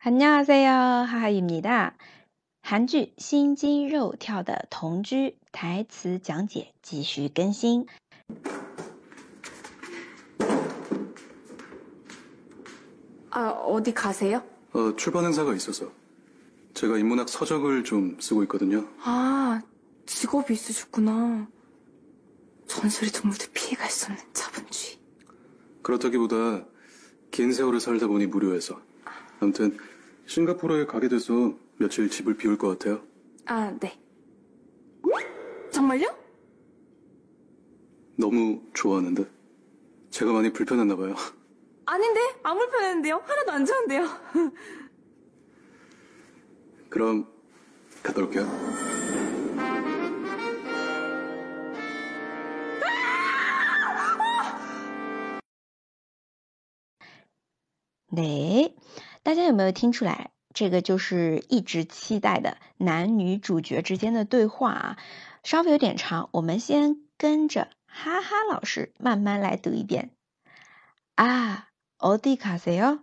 안녕하세요，哈哈입니다韩剧《心惊肉跳的同居》台词讲解继续更新。아, 어디 가세요? 어, 출판 행사가 있어서 제가 인문학 서적을 좀 쓰고 있거든요. 아, 직업이 있으셨구나. 전설의 동물들 피해갈 수 없는 자본주의. 그렇다기보다 긴 세월을 살다 보니 무료해서. 아무튼 싱가포르에 가게 돼서 며칠 집을 비울 것 같아요. 아, 네. 정말요? 너무 좋아하는데 제가 많이 불편했나 봐요. 아닌데? 안 불편했는데요? 하나도 안 좋은데요? 그럼 갔다 올게요. 네， 大家有没有听出来？这个就是一直期待的男女主角之间的对话啊，稍微有点长，我们先跟着哈哈老师慢慢来读一遍。啊，어디가세요？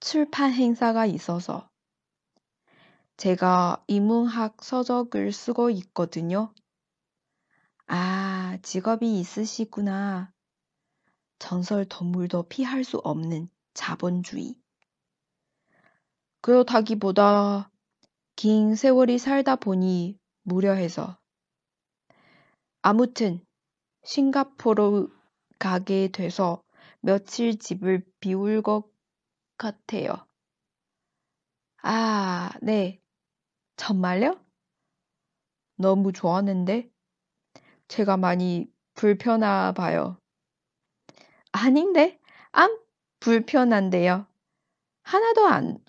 출판행사가있어서제가인문학서적을쓰고있거든요아직업이있으시구나전설동물도피할수없는자본주의 그렇다기보다 긴 세월이 살다 보니 무료해서. 아무튼 싱가포르 가게 돼서 며칠 집을 비울 것 같아요. 아, 네. 정말요? 너무 좋았는데? 제가 많이 불편하 봐요. 아닌데? 안 불편한데요. 하나도 안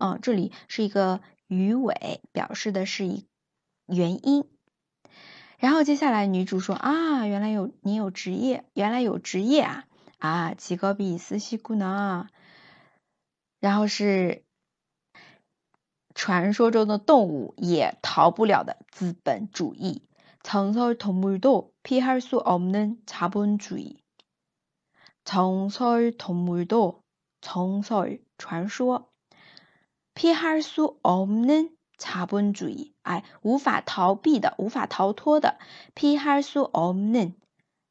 啊，这里是一个鱼尾，表示的是一原因。然后接下来女主说啊，原来有你有职业，原来有职业啊啊，几个比斯西姑呢？然后是传说中的动物也逃不了的资本主义。从설동물도피할수없는자본주의从설동물도从설传说。 피할수없는자본주의哎，无法逃避的，无法逃脱的。피할수없 는，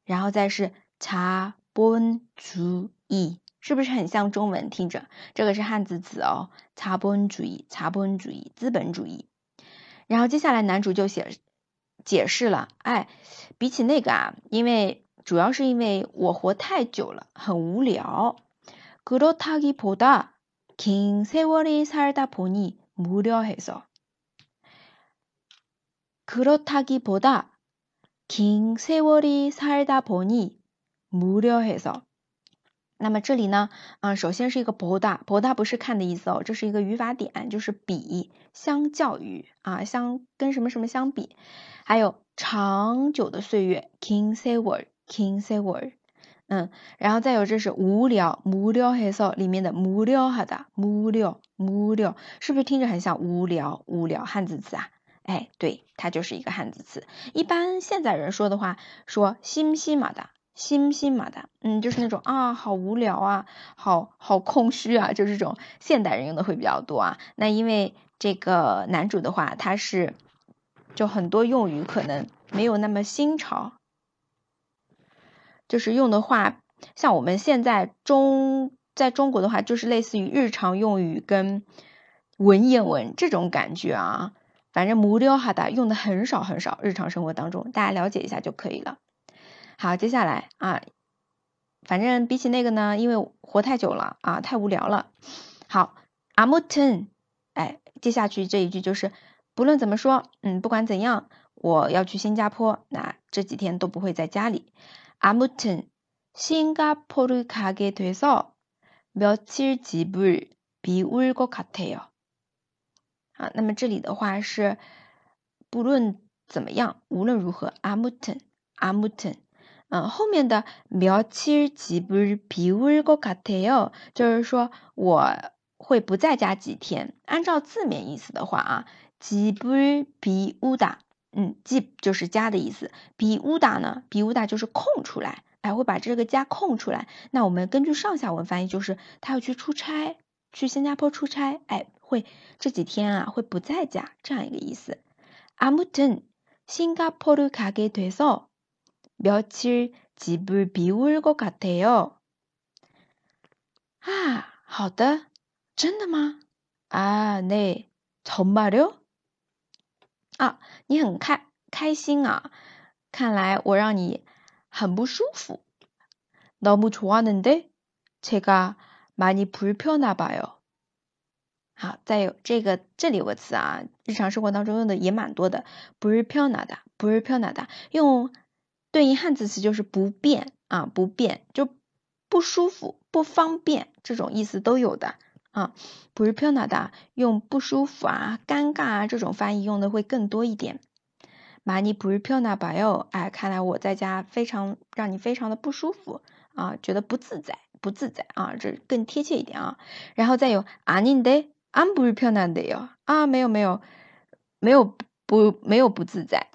然后再是자본주의，是不是很像中文？听着，这个是汉字词哦。자본주 의， 자본主义，资本主义。然后接下来男主就写解释了，哎，比起那个啊，因为主要是因为我活太久了，很无聊。그렇다기보 다。 긴 세월이 살다 보니 무료해서 그렇다기보다 긴 세월이 살다 보니 무료해서 那么这里呢，啊，首先是一个博大，博大不是看的意思哦，这是一个语法点，就是比相较于啊，相跟什么什么相比，还有长久的岁月，긴 세월，긴 세월。 嗯，然后再有这是无聊，无聊黑色里面的无聊哈的无聊无聊，是不是听着很像无聊无聊汉字词啊？哎，对，它就是一个汉字词。一般现在人说的话，说心心嘛的，心心嘛的，嗯，就是那种啊，好无聊啊，好好空虚啊，就是这种现代人用的会比较多啊。那因为这个男主的话，他是就很多用语可能没有那么新潮。就是用的话，像我们现在中在中国的话，就是类似于日常用语跟文言文这种感觉啊。反正木料哈达用的很少很少，日常生活当中大家了解一下就可以了。好，接下来啊，反正比起那个呢，因为活太久了啊，太无聊了。好，阿木顿，哎，接下去这一句就是不论怎么说，嗯，不管怎样，我要去新加坡，那这几天都不会在家里。 아무튼 싱가포르 가게 돼서 며칠 집을 비울것같아 요。 啊，那么这里的话是不论怎么样，无论如何，아무 튼， 아무 튼。 嗯，后面的며칠집을비울것같아 요， 就是说我会不在家几天。按照字面意思的话啊，집을비우 다， 嗯，집就是家的意思，비우다呢，비우다就是空出来，哎，会把这个家空出来。那我们根据上下文翻译，就是他要去出差，去新加坡出差，哎，会这几天啊会不在家这样一个意思。아무튼싱가포르가게돼서며칠집을비울것같아 요。 啊，好的，真的吗？啊，네정말 요？ 啊，你很开开心啊，看来我让你很不舒服。너무좋았는 데， 제가많이불편하봐 요。 好，再有这个这里有个词啊，日常生活当中用的也蛮多的，불편하 다， 불편하 다， 用对应汉字词就是不便啊，不便就不舒服、不方便这种意思都有的 啊。불편하다用不舒服啊、尴尬啊这种翻译用的会更多一点。많이불편하봐 요， 哎，看来我在家非常让你非常的不舒服啊，觉得不自在、不自在啊，这更贴切一点啊。然后再有아닌 데， 안불편한데 요， 啊，没有没有没有不没有不自在。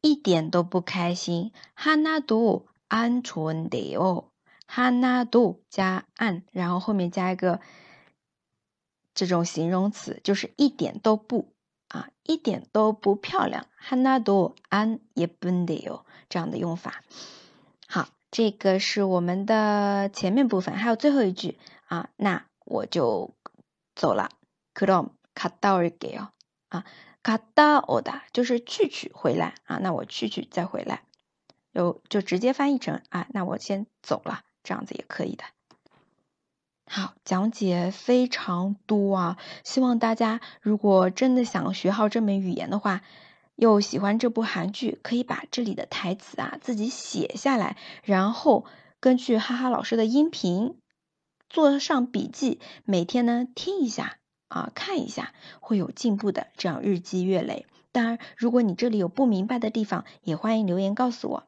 一点都不开心，하나도안좋은데 요， 하나도加안， 然后后面加一个这种形容词，就是一点都不啊，一点都不漂亮，하나도안예쁜데 요， 这样的用法。好，这个是我们的前面部分，还有最后一句啊，那我就走了，그럼갔다올게 요， 啊。갔다오다就是去去回来啊，那我去去再回来，有就直接翻译成啊，那我先走了， 这样子也可以的。好，讲解非常多啊，希望大家如果真的想学好这门语言的话，又喜欢这部韩剧，可以把这里的台词啊自己写下来，然后根据哈哈老师的音频做上笔记，每天呢听一下。啊，看一下会有进步的，这样日积月累。当然，如果你这里有不明白的地方，也欢迎留言告诉我。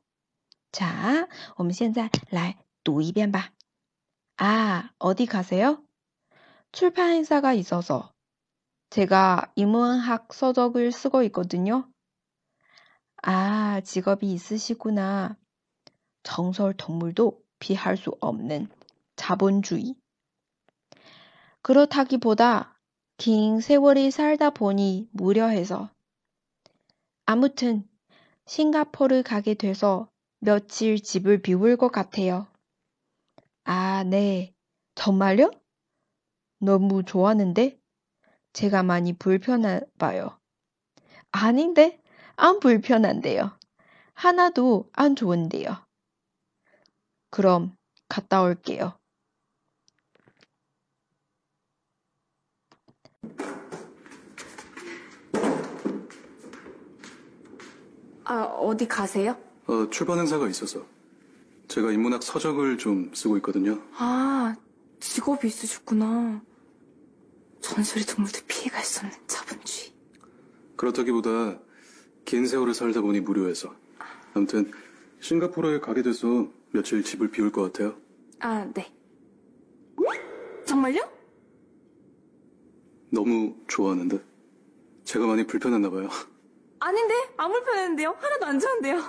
자我们现在来 读一遍吧。아어디가세요출판행사가있어서제가인문학서적을쓰고있거든요아직업이있으시구나정설동물도피할수없는자본주의그렇다기보다긴 세월이 살다 보니 무료해서. 아무튼 싱가포르 가게 돼서 며칠 집을 비울 것 같아요. 아, 네. 정말요? 너무 좋았는데? 제가 많이 불편해 봐요. 아닌데? 안 불편한데요. 하나도 안 좋은데요. 그럼 갔다 올게요. 아, 어디 가세요? 어, 출판 행사가 있어서. 제가 인문학 서적을 좀 쓰고 있거든요. 아, 직업이 있으셨구나. 전설의 동물도 피해갈 수 없는 자본주의. 그렇다기보다 긴 세월을 살다 보니 무료해서. 아무튼 싱가포르에 가게 돼서 며칠 집을 비울 것 같아요. 아, 네. 정말요? 너무 좋아하는데 제가 많이 불편했나 봐요. 아닌데? 안 불편했는데요? 하나도 안 좋은데요?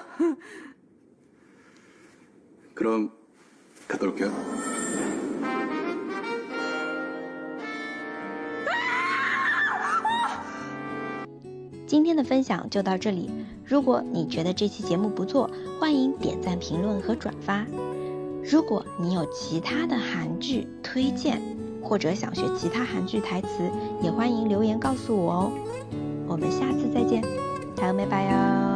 그럼 갔다 올게요. 今天的分享就到这里。如果你觉得这期节目不错，欢迎点赞、评论和转发。如果你有其他的韩剧推荐，或者想学其他韩剧台词，也欢迎留言告诉我哦。我们下次再见，大家拜拜哟。